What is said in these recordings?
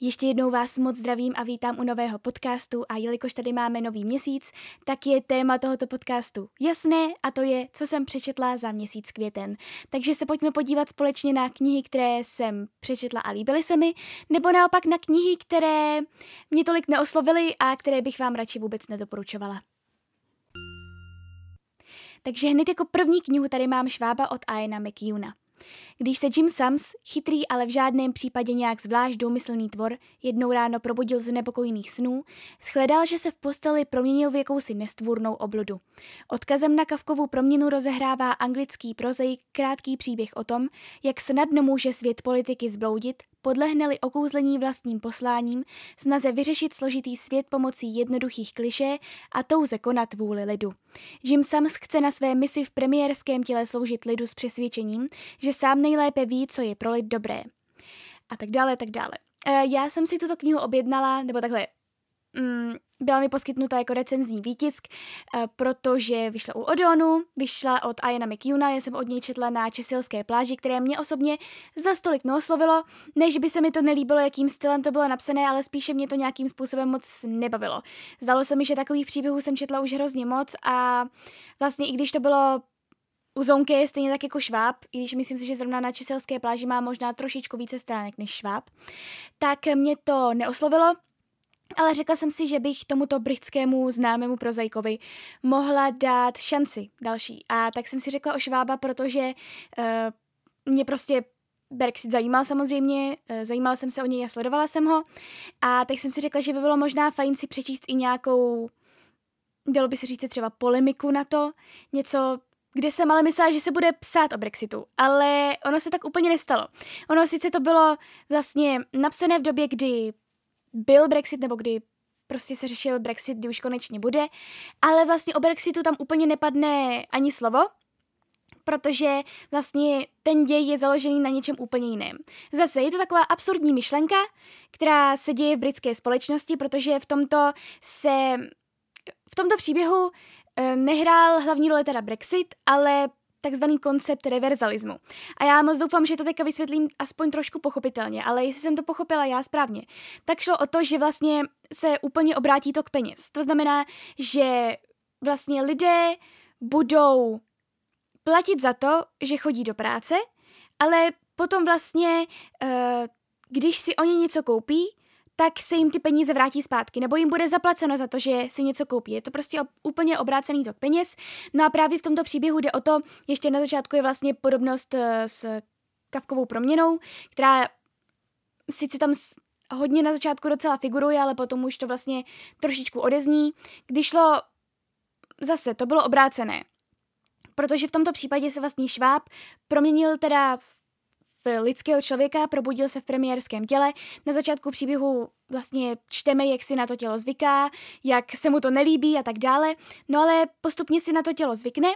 Ještě jednou vás moc zdravím a vítám u nového podcastu a jelikož tady máme nový měsíc, tak je téma tohoto podcastu jasné a to je, co jsem přečetla za měsíc květen. Takže se pojďme podívat společně na knihy, které jsem přečetla a líbily se mi, nebo naopak na knihy, které mě tolik neoslovily a které bych vám radši vůbec nedoporučovala. Takže hned jako první knihu tady mám Švába od Aina McEwana. Když se Jim Sams, chytrý, ale v žádném případě nějak zvlášť důmyslný tvor, jednou ráno probudil z nepokojných snů, shledal, že se v posteli proměnil v jakousi nestvůrnou obludu. Odkazem na Kavkovu proměnu rozehrává anglický prozaik krátký příběh o tom, jak snadno může svět politiky zbloudit, podlehneli okouzlení vlastním posláním, snaze vyřešit složitý svět pomocí jednoduchých kliše a touze konat vůli lidu. Jim Sams chce na své misi v premiérském těle sloužit lidu s přesvědčením, že sám nejlépe ví, co je pro lid dobré. A tak dále, tak dále. E, já jsem si tuto knihu objednala, nebo takhle, mm, byla mi poskytnuta jako recenzní výtisk, eh, protože vyšla u Odonu, vyšla od Iana McEwana, já jsem od něj četla na Česilské pláži, které mě osobně za stolik neoslovilo, než by se mi to nelíbilo, jakým stylem to bylo napsané, ale spíše mě to nějakým způsobem moc nebavilo. Zdalo se mi, že takových příběhů jsem četla už hrozně moc a vlastně i když to bylo u Zonky je stejně tak jako Šváb, i když myslím si, že zrovna na Česelské pláži má možná trošičku více stránek než Šváb, tak mě to neoslovilo, ale řekla jsem si, že bych tomuto britskému známému prozajkovi mohla dát šanci další. A tak jsem si řekla o Švába, protože uh, mě prostě Brexit zajímal samozřejmě, uh, zajímala jsem se o něj a sledovala jsem ho. A tak jsem si řekla, že by bylo možná fajn si přečíst i nějakou, dalo by se říct třeba polemiku na to, něco, kde jsem ale myslela, že se bude psát o Brexitu, ale ono se tak úplně nestalo. Ono sice to bylo vlastně napsané v době, kdy byl Brexit nebo kdy prostě se řešil Brexit, kdy už konečně bude, ale vlastně o Brexitu tam úplně nepadne ani slovo, protože vlastně ten děj je založený na něčem úplně jiném. Zase je to taková absurdní myšlenka, která se děje v britské společnosti, protože v tomto se v tomto příběhu e, nehrál hlavní roli teda Brexit, ale takzvaný koncept reverzalismu. A já moc doufám, že to teďka vysvětlím aspoň trošku pochopitelně, ale jestli jsem to pochopila já správně, tak šlo o to, že vlastně se úplně obrátí tok peněz. To znamená, že vlastně lidé budou platit za to, že chodí do práce, ale potom vlastně, eh, když si oni něco koupí, tak se jim ty peníze vrátí zpátky, nebo jim bude zaplaceno za to, že si něco koupí. Je to prostě úplně obrácený tok peněz. No a právě v tomto příběhu jde o to, ještě na začátku je vlastně podobnost eh, s kavkovou proměnou, která sice tam hodně na začátku docela figuruje, ale potom už to vlastně trošičku odezní. Když šlo zase, to bylo obrácené. Protože v tomto případě se vlastně Šváb proměnil teda lidského člověka, probudil se v premiérském těle. Na začátku příběhu vlastně čteme, jak si na to tělo zvyká, jak se mu to nelíbí a tak dále. No ale postupně si na to tělo zvykne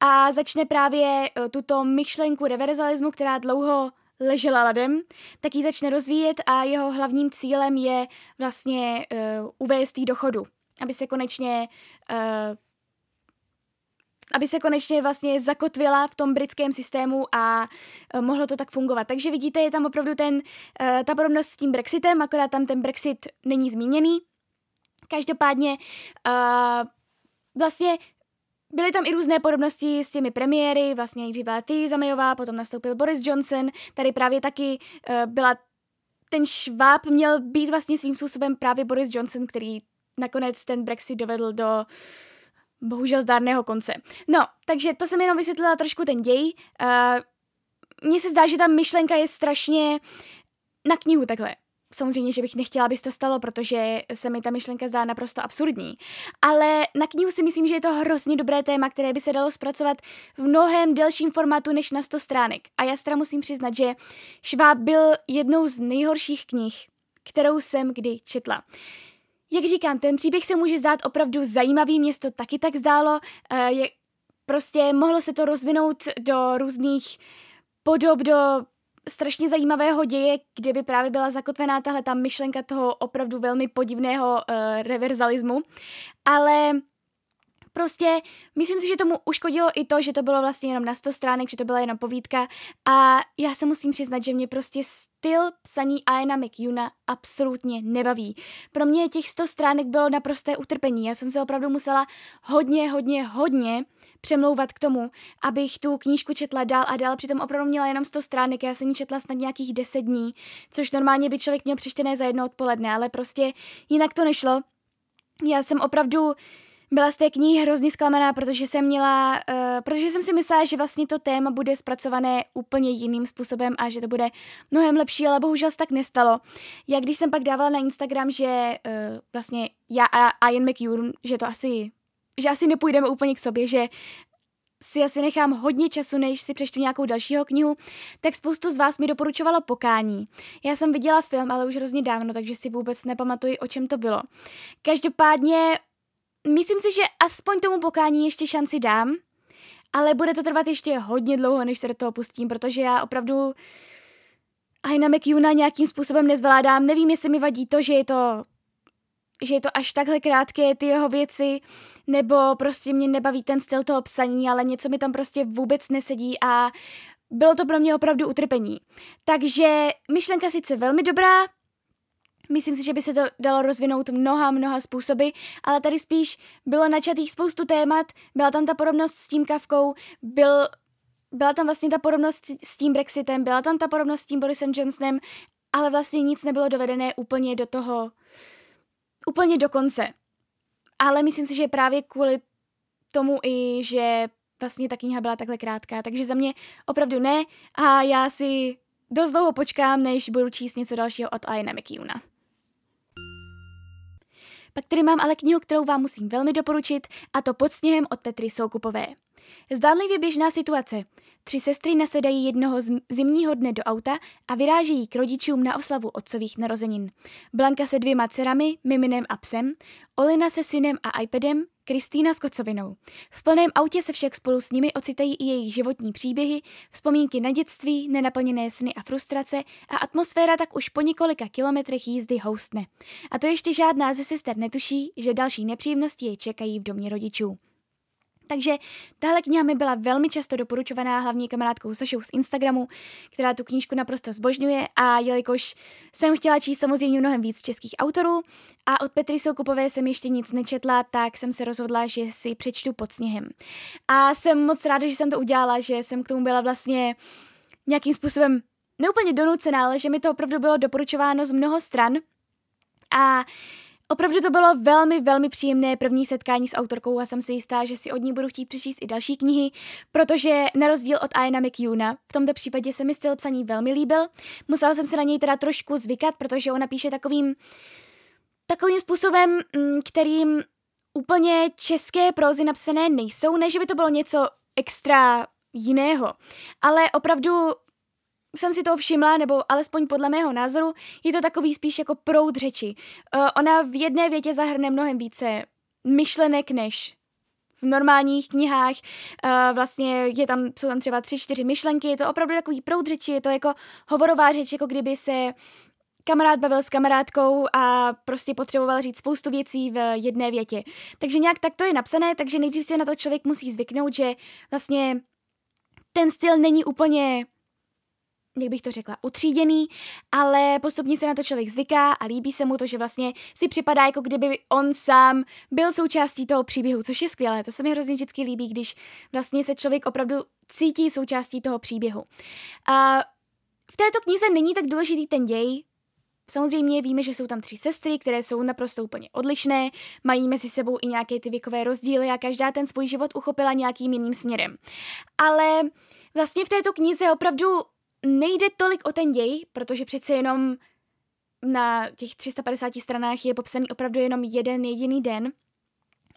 a začne právě e, tuto myšlenku reverzalismu, která dlouho ležela ladem, tak ji začne rozvíjet a jeho hlavním cílem je vlastně uh, uvést jí do chodu, aby se konečně uh, aby se konečně vlastně zakotvila v tom britském systému a uh, mohlo to tak fungovat. Takže vidíte, je tam opravdu ten, uh, ta podobnost s tím Brexitem, akorát tam ten Brexit není zmíněný. Každopádně uh, vlastně byly tam i různé podobnosti s těmi premiéry, vlastně nejdřív byla Theresa Mayová, potom nastoupil Boris Johnson, tady právě taky byla ten šváb měl být vlastně svým způsobem právě Boris Johnson, který nakonec ten Brexit dovedl do uh, bohužel zdárného konce. No, takže to jsem jenom vysvětlila trošku ten děj. Uh, mně se zdá, že ta myšlenka je strašně na knihu takhle. Samozřejmě, že bych nechtěla, aby to stalo, protože se mi ta myšlenka zdá naprosto absurdní. Ale na knihu si myslím, že je to hrozně dobré téma, které by se dalo zpracovat v mnohem delším formátu než na 100 stránek. A já teda musím přiznat, že Šváb byl jednou z nejhorších knih, kterou jsem kdy četla. Jak říkám, ten příběh se může zdát opravdu zajímavý, město taky tak zdálo. Uh, je, prostě mohlo se to rozvinout do různých podob, do strašně zajímavého děje, kde by právě byla zakotvená tahle ta myšlenka toho opravdu velmi podivného uh, reverzalismu. Ale prostě myslím si, že tomu uškodilo i to, že to bylo vlastně jenom na 100 stránek, že to byla jenom povídka a já se musím přiznat, že mě prostě styl psaní Aena McEwana absolutně nebaví. Pro mě těch 100 stránek bylo naprosté utrpení, já jsem se opravdu musela hodně, hodně, hodně přemlouvat k tomu, abych tu knížku četla dál a dál, přitom opravdu měla jenom 100 stránek, já jsem ji četla snad nějakých 10 dní, což normálně by člověk měl přečtené za jedno odpoledne, ale prostě jinak to nešlo. Já jsem opravdu byla z té knihy hrozně zklamaná, protože jsem měla, uh, protože jsem si myslela, že vlastně to téma bude zpracované úplně jiným způsobem a že to bude mnohem lepší, ale bohužel se tak nestalo. Já když jsem pak dávala na Instagram, že uh, vlastně já a Ian McEwan, že to asi, že asi nepůjdeme úplně k sobě, že si asi nechám hodně času, než si přečtu nějakou dalšího knihu, tak spoustu z vás mi doporučovalo Pokání. Já jsem viděla film, ale už hrozně dávno, takže si vůbec nepamatuji, o čem to bylo. Každopádně myslím si, že aspoň tomu pokání ještě šanci dám, ale bude to trvat ještě hodně dlouho, než se do toho pustím, protože já opravdu Aina McEwana nějakým způsobem nezvládám. Nevím, jestli mi vadí to, že je to že je to až takhle krátké ty jeho věci, nebo prostě mě nebaví ten styl toho psaní, ale něco mi tam prostě vůbec nesedí a bylo to pro mě opravdu utrpení. Takže myšlenka sice velmi dobrá, Myslím si, že by se to dalo rozvinout mnoha, mnoha způsoby, ale tady spíš bylo načatých spoustu témat, byla tam ta podobnost s tím kavkou, byl, byla tam vlastně ta podobnost s tím Brexitem, byla tam ta podobnost s tím Borisem Johnsonem, ale vlastně nic nebylo dovedené úplně do toho, úplně do konce. Ale myslím si, že právě kvůli tomu i, že vlastně ta kniha byla takhle krátká, takže za mě opravdu ne a já si dost dlouho počkám, než budu číst něco dalšího od Iana McEwana. Pak tady mám ale knihu, kterou vám musím velmi doporučit, a to pod sněhem od Petry Soukupové. Zdánlivě běžná situace. Tři sestry nasedají jednoho zimního dne do auta a vyrážejí k rodičům na oslavu otcových narozenin. Blanka se dvěma dcerami, Miminem a psem, Olina se synem a iPadem, Kristýna s kocovinou. V plném autě se však spolu s nimi ocitají i jejich životní příběhy, vzpomínky na dětství, nenaplněné sny a frustrace a atmosféra tak už po několika kilometrech jízdy houstne. A to ještě žádná ze sester netuší, že další nepříjemnosti je čekají v domě rodičů. Takže tahle kniha mi byla velmi často doporučovaná hlavní kamarádkou Sašou z Instagramu, která tu knížku naprosto zbožňuje a jelikož jsem chtěla číst samozřejmě mnohem víc českých autorů a od Petry Soukupové jsem ještě nic nečetla, tak jsem se rozhodla, že si přečtu pod sněhem. A jsem moc ráda, že jsem to udělala, že jsem k tomu byla vlastně nějakým způsobem neúplně donucená, ale že mi to opravdu bylo doporučováno z mnoho stran. A Opravdu to bylo velmi, velmi příjemné první setkání s autorkou a jsem si jistá, že si od ní budu chtít přečíst i další knihy, protože na rozdíl od Aina McEwana, v tomto případě se mi styl psaní velmi líbil. Musela jsem se na něj teda trošku zvykat, protože ona píše takovým, takovým způsobem, mm, kterým úplně české prózy napsané nejsou, ne, že by to bylo něco extra jiného, ale opravdu jsem si to všimla, nebo alespoň podle mého názoru, je to takový spíš jako proud řeči. Uh, ona v jedné větě zahrne mnohem více myšlenek než v normálních knihách. Uh, vlastně je tam, jsou tam třeba tři, čtyři myšlenky, je to opravdu takový proud řeči, je to jako hovorová řeč, jako kdyby se kamarád bavil s kamarádkou a prostě potřeboval říct spoustu věcí v jedné větě. Takže nějak tak to je napsané, takže nejdřív si na to člověk musí zvyknout, že vlastně ten styl není úplně jak bych to řekla, utříděný, ale postupně se na to člověk zvyká a líbí se mu to, že vlastně si připadá, jako kdyby on sám byl součástí toho příběhu, což je skvělé. To se mi hrozně vždycky líbí, když vlastně se člověk opravdu cítí součástí toho příběhu. A v této knize není tak důležitý ten děj, Samozřejmě víme, že jsou tam tři sestry, které jsou naprosto úplně odlišné, mají mezi sebou i nějaké ty věkové rozdíly a každá ten svůj život uchopila nějakým jiným směrem. Ale vlastně v této knize opravdu nejde tolik o ten děj, protože přece jenom na těch 350 stranách je popsaný opravdu jenom jeden jediný den,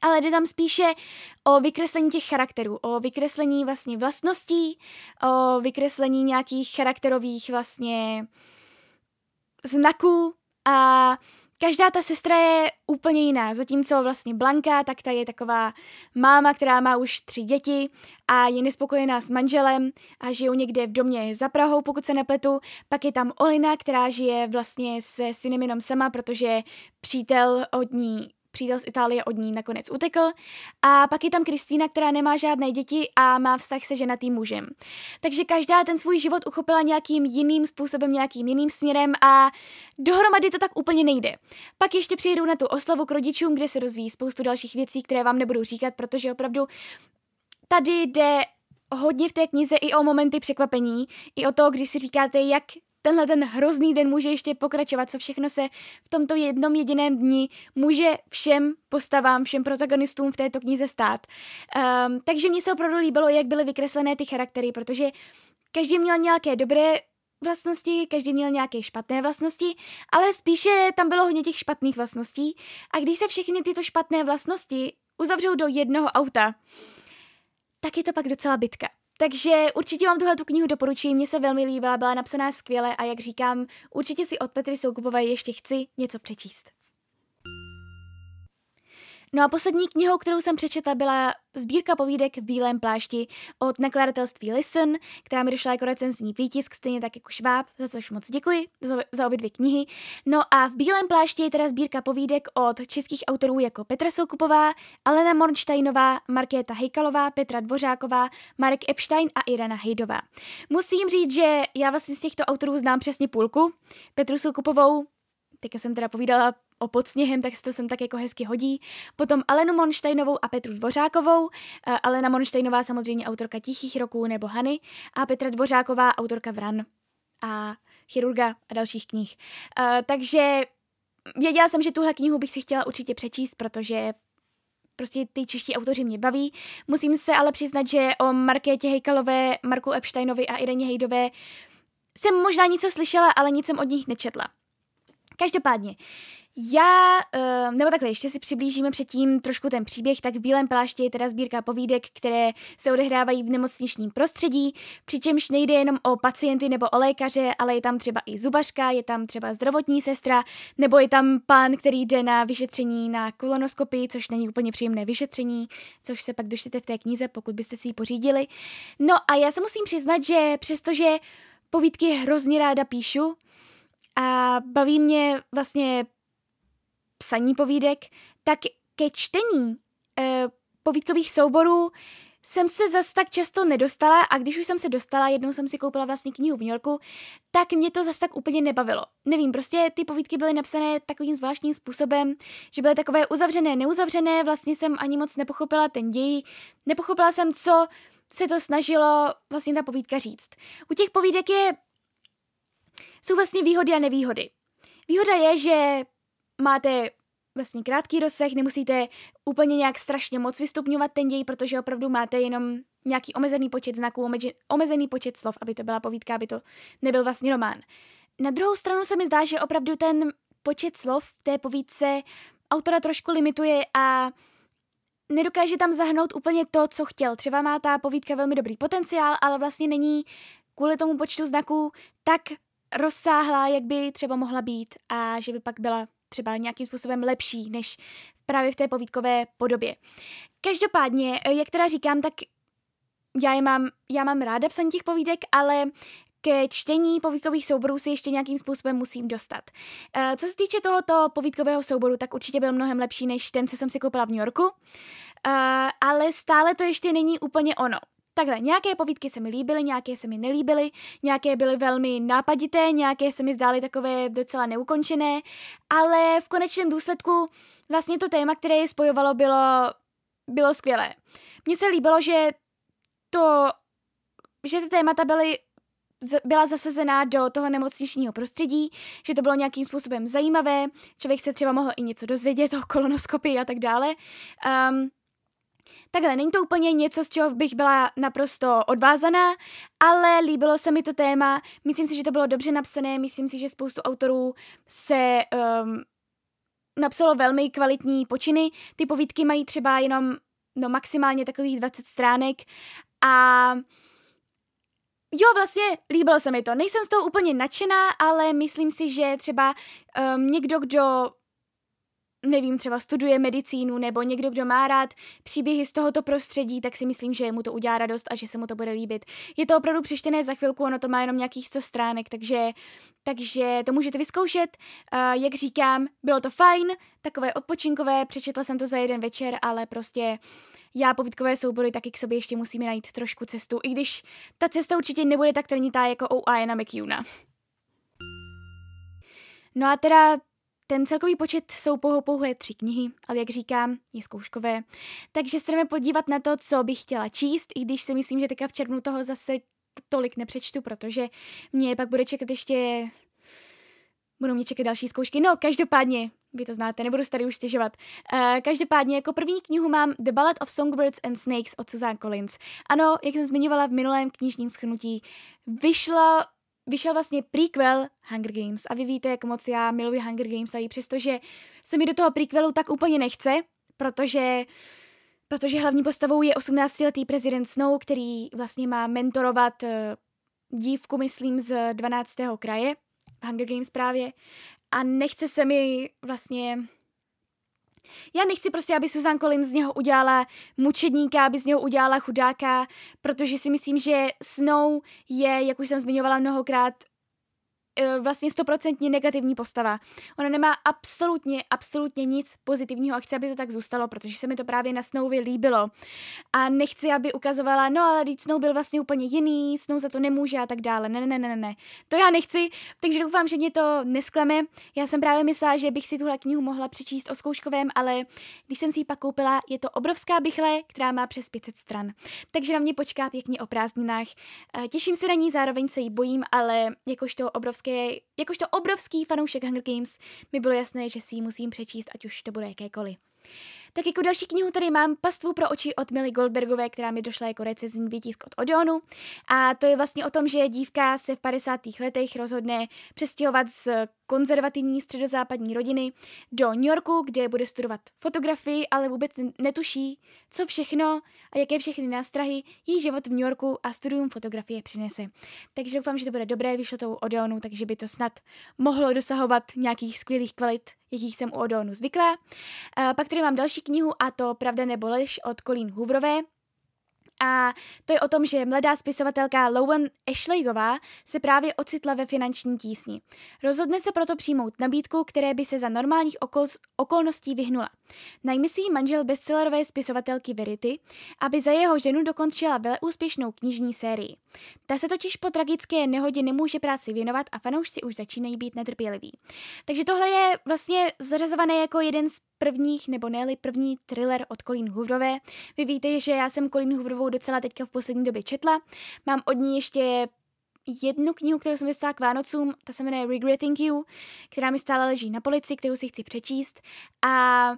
ale jde tam spíše o vykreslení těch charakterů, o vykreslení vlastně vlastností, o vykreslení nějakých charakterových vlastně znaků a každá ta sestra je úplně jiná, zatímco vlastně Blanka, tak ta je taková máma, která má už tři děti a je nespokojená s manželem a žijou někde v domě za Prahou, pokud se nepletu. Pak je tam Olina, která žije vlastně se synem jenom sama, protože přítel od ní přítel z Itálie od ní nakonec utekl. A pak je tam Kristýna, která nemá žádné děti a má vztah se ženatým mužem. Takže každá ten svůj život uchopila nějakým jiným způsobem, nějakým jiným směrem a dohromady to tak úplně nejde. Pak ještě přijedou na tu oslavu k rodičům, kde se rozvíjí spoustu dalších věcí, které vám nebudu říkat, protože opravdu tady jde hodně v té knize i o momenty překvapení, i o to, když si říkáte, jak tenhle ten hrozný den může ještě pokračovat, co všechno se v tomto jednom jediném dni může všem postavám, všem protagonistům v této knize stát. Um, takže mně se opravdu líbilo, jak byly vykreslené ty charaktery, protože každý měl nějaké dobré vlastnosti, každý měl nějaké špatné vlastnosti, ale spíše tam bylo hodně těch špatných vlastností a když se všechny tyto špatné vlastnosti uzavřou do jednoho auta, tak je to pak docela bitka. Takže určitě vám tuhle tu knihu doporučuji, mně se velmi líbila, byla napsaná skvěle a jak říkám, určitě si od Petry Soukupové ještě chci něco přečíst. No a poslední knihou, kterou jsem přečetla, byla sbírka povídek v bílém plášti od nakladatelství Listen, která mi došla jako recenzní výtisk, stejně tak jako Šváb, za což moc děkuji za, za obě dvě knihy. No a v bílém plášti je teda sbírka povídek od českých autorů jako Petra Soukupová, Alena Mornsteinová, Markéta Hejkalová, Petra Dvořáková, Marek Epstein a Irena Hejdová. Musím říct, že já vlastně z těchto autorů znám přesně půlku. Petru Soukupovou teďka jsem teda povídala o pod sněhem, tak se to sem tak jako hezky hodí. Potom Alenu Monštejnovou a Petru Dvořákovou. Eh, Alena Monštejnová samozřejmě autorka Tichých roků nebo Hany a Petra Dvořáková autorka Vran a chirurga a dalších knih. Uh, takže věděla jsem, že tuhle knihu bych si chtěla určitě přečíst, protože prostě ty čeští autoři mě baví. Musím se ale přiznat, že o Markétě Hejkalové, Marku Epsteinovi a Ireně Hejdové jsem možná něco slyšela, ale nic jsem od nich nečetla. Každopádně, já, uh, nebo takhle, ještě si přiblížíme předtím trošku ten příběh, tak v Bílém plášti je teda sbírka povídek, které se odehrávají v nemocničním prostředí, přičemž nejde jenom o pacienty nebo o lékaře, ale je tam třeba i zubařka, je tam třeba zdravotní sestra, nebo je tam pán, který jde na vyšetření na kolonoskopii, což není úplně příjemné vyšetření, což se pak dočtete v té knize, pokud byste si ji pořídili. No a já se musím přiznat, že přestože povídky hrozně ráda píšu, a baví mě vlastně psaní povídek, tak ke čtení e, povídkových souborů jsem se zas tak často nedostala a když už jsem se dostala, jednou jsem si koupila vlastně knihu v New Yorku, tak mě to zas tak úplně nebavilo. Nevím, prostě ty povídky byly napsané takovým zvláštním způsobem, že byly takové uzavřené, neuzavřené, vlastně jsem ani moc nepochopila ten děj, nepochopila jsem, co se to snažilo vlastně ta povídka říct. U těch povídek je jsou vlastně výhody a nevýhody. Výhoda je, že máte vlastně krátký rozsah, nemusíte úplně nějak strašně moc vystupňovat ten děj, protože opravdu máte jenom nějaký omezený počet znaků, omezený počet slov, aby to byla povídka, aby to nebyl vlastně román. Na druhou stranu se mi zdá, že opravdu ten počet slov v té povídce autora trošku limituje a nedokáže tam zahnout úplně to, co chtěl. Třeba má ta povídka velmi dobrý potenciál, ale vlastně není kvůli tomu počtu znaků tak rozsáhlá, jak by třeba mohla být a že by pak byla třeba nějakým způsobem lepší než právě v té povídkové podobě. Každopádně, jak teda říkám, tak já je mám, já mám ráda psaní těch povídek, ale ke čtení povídkových souborů si ještě nějakým způsobem musím dostat. Eh, co se týče tohoto povídkového souboru, tak určitě byl mnohem lepší než ten, co jsem si koupila v New Yorku, eh, ale stále to ještě není úplně ono. Takhle, nějaké povídky se mi líbily, nějaké se mi nelíbily, nějaké byly velmi nápadité, nějaké se mi zdály takové docela neukončené, ale v konečném důsledku vlastně to téma, které je spojovalo, bylo, bylo skvělé. Mně se líbilo, že to, že ty témata byly byla zasazená do toho nemocničního prostředí, že to bylo nějakým způsobem zajímavé, člověk se třeba mohl i něco dozvědět o kolonoskopii a tak dále. Um, Takhle, není to úplně něco, z čeho bych byla naprosto odvázaná, ale líbilo se mi to téma, myslím si, že to bylo dobře napsané, myslím si, že spoustu autorů se um, napsalo velmi kvalitní počiny. Ty povídky mají třeba jenom no maximálně takových 20 stránek a Jo, vlastně líbilo se mi to. Nejsem z toho úplně nadšená, ale myslím si, že třeba um, někdo, kdo nevím, třeba studuje medicínu nebo někdo, kdo má rád příběhy z tohoto prostředí, tak si myslím, že mu to udělá radost a že se mu to bude líbit. Je to opravdu přečtené za chvilku, ono to má jenom nějakých 100 stránek, takže, takže to můžete vyzkoušet. Uh, jak říkám, bylo to fajn, takové odpočinkové, přečetla jsem to za jeden večer, ale prostě já povídkové soubory taky k sobě ještě musíme najít trošku cestu, i když ta cesta určitě nebude tak trnitá jako u Iana McEwana. No a teda ten celkový počet jsou pouhou pouhé tři knihy, ale jak říkám, je zkouškové. Takže se jdeme podívat na to, co bych chtěla číst, i když si myslím, že teďka v červnu toho zase tolik nepřečtu, protože mě pak bude čekat ještě... Budou mě čekat další zkoušky. No, každopádně, vy to znáte, nebudu tady už stěžovat. Uh, každopádně jako první knihu mám The Ballad of Songbirds and Snakes od Suzanne Collins. Ano, jak jsem zmiňovala v minulém knižním schrnutí, vyšlo vyšel vlastně prequel Hunger Games a vy víte, jak moc já miluji Hunger Games a i přestože se mi do toho prequelu tak úplně nechce, protože protože hlavní postavou je 18-letý prezident Snow, který vlastně má mentorovat eh, dívku, myslím, z 12. kraje v Hunger Games právě a nechce se mi vlastně já nechci prostě, aby Susan Collins z něho udělala mučedníka, aby z něho udělala chudáka, protože si myslím, že Snow je, jak už jsem zmiňovala mnohokrát, vlastně stoprocentně negativní postava. Ona nemá absolutně, absolutně nic pozitivního a chci, aby to tak zůstalo, protože se mi to právě na Snowy líbilo. A nechci, aby ukazovala, no ale teď Snow byl vlastně úplně jiný, Snow za to nemůže a tak dále. Ne, ne, ne, ne, ne. To já nechci, takže doufám, že mě to neskleme. Já jsem právě myslela, že bych si tuhle knihu mohla přečíst o zkouškovém, ale když jsem si ji pak koupila, je to obrovská bychle, která má přes 500 stran. Takže na mě počká pěkně o prázdninách. E, těším se na ní, zároveň se jí bojím, ale jakožto obrovské obrovské, jakožto obrovský fanoušek Hunger Games mi bylo jasné, že si ji musím přečíst, ať už to bude jakékoliv. Tak jako další knihu tady mám Pastvu pro oči od Milly Goldbergové, která mi došla jako recenzní výtisk od Odeonu. A to je vlastně o tom, že dívka se v 50. letech rozhodne přestěhovat z konzervativní středozápadní rodiny do New Yorku, kde bude studovat fotografii, ale vůbec netuší, co všechno a jaké všechny nástrahy jí život v New Yorku a studium fotografie přinese. Takže doufám, že to bude dobré, vyšlo to Odeonu, takže by to snad mohlo dosahovat nějakých skvělých kvalit, jakých jsem u Odeonu zvyklá. A pak tady mám další knihu a to Pravda nebo lež od Colleen Hooverové. A to je o tom, že mladá spisovatelka Lowen Ashleyová se právě ocitla ve finanční tísni. Rozhodne se proto přijmout nabídku, které by se za normálních okol- okolností vyhnula. Najme si ji manžel bestsellerové spisovatelky Verity, aby za jeho ženu dokončila úspěšnou knižní sérii. Ta se totiž po tragické nehodě nemůže práci věnovat a fanoušci už začínají být netrpěliví. Takže tohle je vlastně zařazované jako jeden z prvních, nebo ne první thriller od Colleen Hooverové. Vy víte, že já jsem Colleen Hooverovou docela teďka v poslední době četla. Mám od ní ještě jednu knihu, kterou jsem dostala k Vánocům, ta se jmenuje Regretting You, která mi stále leží na polici, kterou si chci přečíst. A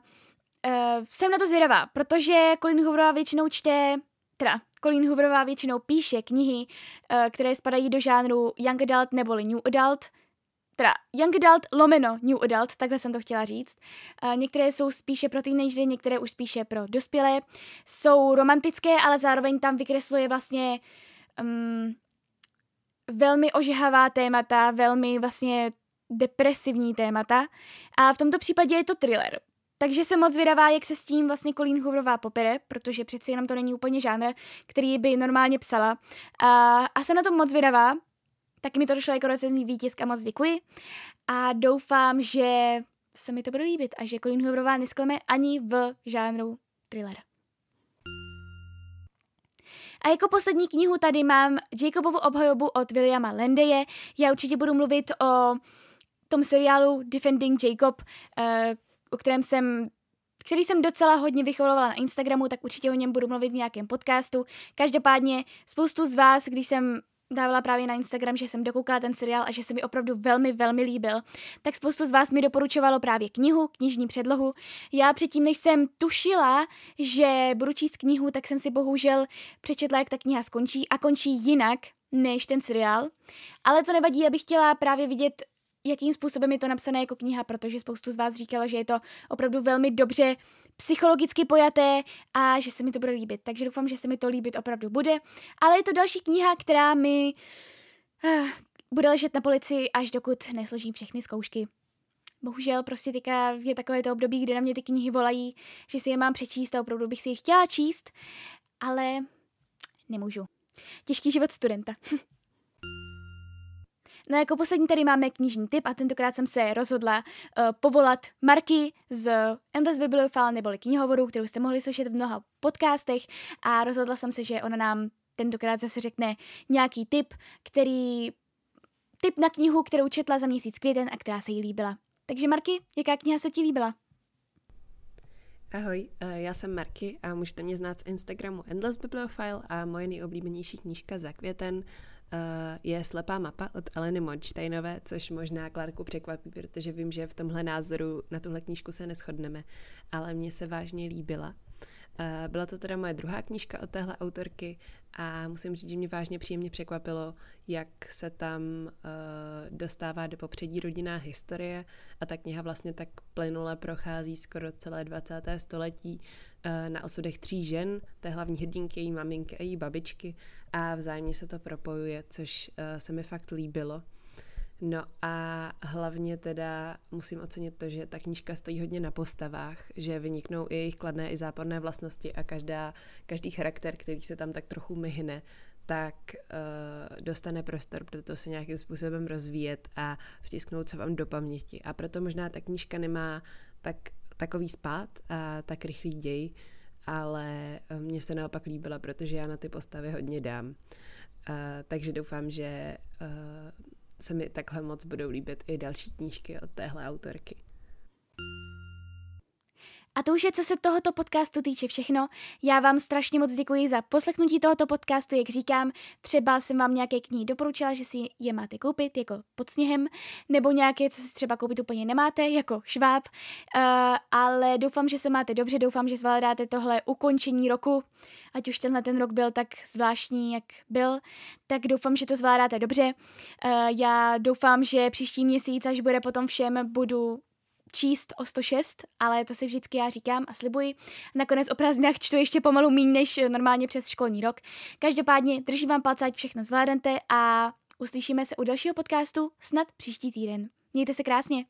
uh, jsem na to zvědavá, protože Colleen Hooverová většinou čte, teda Colleen Hooverová většinou píše knihy, uh, které spadají do žánru Young Adult neboli New Adult, teda young adult lomeno new adult, takhle jsem to chtěla říct. Uh, některé jsou spíše pro teenagery, některé už spíše pro dospělé. Jsou romantické, ale zároveň tam vykresluje vlastně um, velmi ožehavá témata, velmi vlastně depresivní témata. A v tomto případě je to thriller. Takže jsem moc vydavá, jak se s tím vlastně Colleen Hooverová popere, protože přeci jenom to není úplně žánr, který by normálně psala. A, a jsem na to moc vydavá, Taky mi to došlo jako recenzní výtisk a moc děkuji. A doufám, že se mi to bude líbit a že Colleen Hooverová neskleme ani v žánru thriller. A jako poslední knihu tady mám Jacobovu obhajobu od Williama Lendeje. Já určitě budu mluvit o tom seriálu Defending Jacob, eh, o kterém jsem který jsem docela hodně vycholovala na Instagramu, tak určitě o něm budu mluvit v nějakém podcastu. Každopádně spoustu z vás, když jsem dávala právě na Instagram, že jsem dokoukala ten seriál a že se mi opravdu velmi, velmi líbil, tak spoustu z vás mi doporučovalo právě knihu, knižní předlohu. Já předtím, než jsem tušila, že budu číst knihu, tak jsem si bohužel přečetla, jak ta kniha skončí a končí jinak než ten seriál. Ale to nevadí, abych chtěla právě vidět jakým způsobem je to napsané jako kniha, protože spoustu z vás říkala, že je to opravdu velmi dobře psychologicky pojaté a že se mi to bude líbit. Takže doufám, že se mi to líbit opravdu bude. Ale je to další kniha, která mi uh, bude ležet na polici, až dokud nesložím všechny zkoušky. bohužel prostě teďka je takové to období, kdy na mě ty knihy volají, že si je mám přečíst a opravdu bych si je chtěla číst, ale nemůžu. Těžký život studenta. No jako poslední tady máme knižní tip a tentokrát jsem se rozhodla uh, povolat Marky z Endless Bibliophile neboli knihovoru, kterou jste mohli slyšet v mnoha podcastech a rozhodla jsem se, že ona nám tentokrát zase řekne nějaký tip, který tip na knihu, kterou četla za měsíc květen a která se jí líbila. Takže Marky, jaká kniha se ti líbila? Ahoj, eh, já jsem Marky a můžete mě znát z Instagramu Endless Bibliophile a moje nejoblíbenější knížka za květen je Slepá mapa od Eleny Monštejnové, což možná Klárku překvapí, protože vím, že v tomhle názoru na tuhle knížku se neschodneme, ale mně se vážně líbila. Eh, byla to teda moje druhá knížka od téhle autorky a musím říct, že mě vážně příjemně překvapilo, jak se tam uh, dostává do popředí rodinná historie a ta kniha vlastně tak plynule prochází skoro celé 20. století na osudech tří žen, té hlavní hrdinky, její maminky a její babičky a vzájemně se to propojuje, což uh, se mi fakt líbilo. No a hlavně teda musím ocenit to, že ta knížka stojí hodně na postavách, že vyniknou i jejich kladné i záporné vlastnosti a každá, každý charakter, který se tam tak trochu myhne, tak uh, dostane prostor, proto se nějakým způsobem rozvíjet a vtisknout se vám do paměti. A proto možná ta knížka nemá tak, takový spát a tak rychlý děj, ale uh, mně se naopak líbila, protože já na ty postavy hodně dám. Uh, takže doufám, že uh, se mi takhle moc budou líbit i další knížky od téhle autorky. A to už je, co se tohoto podcastu týče všechno. Já vám strašně moc děkuji za poslechnutí tohoto podcastu, jak říkám, třeba jsem vám nějaké knihy doporučila, že si je máte koupit, jako pod sněhem, nebo nějaké, co si třeba koupit úplně nemáte, jako šváb, uh, ale doufám, že se máte dobře, doufám, že zvládáte tohle ukončení roku, ať už tenhle ten rok byl tak zvláštní, jak byl, tak doufám, že to zvládáte dobře. Uh, já doufám, že příští měsíc, až bude potom všem, budu číst o 106, ale to si vždycky já říkám a slibuji. Nakonec o prázdninách čtu ještě pomalu méně než normálně přes školní rok. Každopádně držím vám palce, ať všechno zvládnete a uslyšíme se u dalšího podcastu snad příští týden. Mějte se krásně.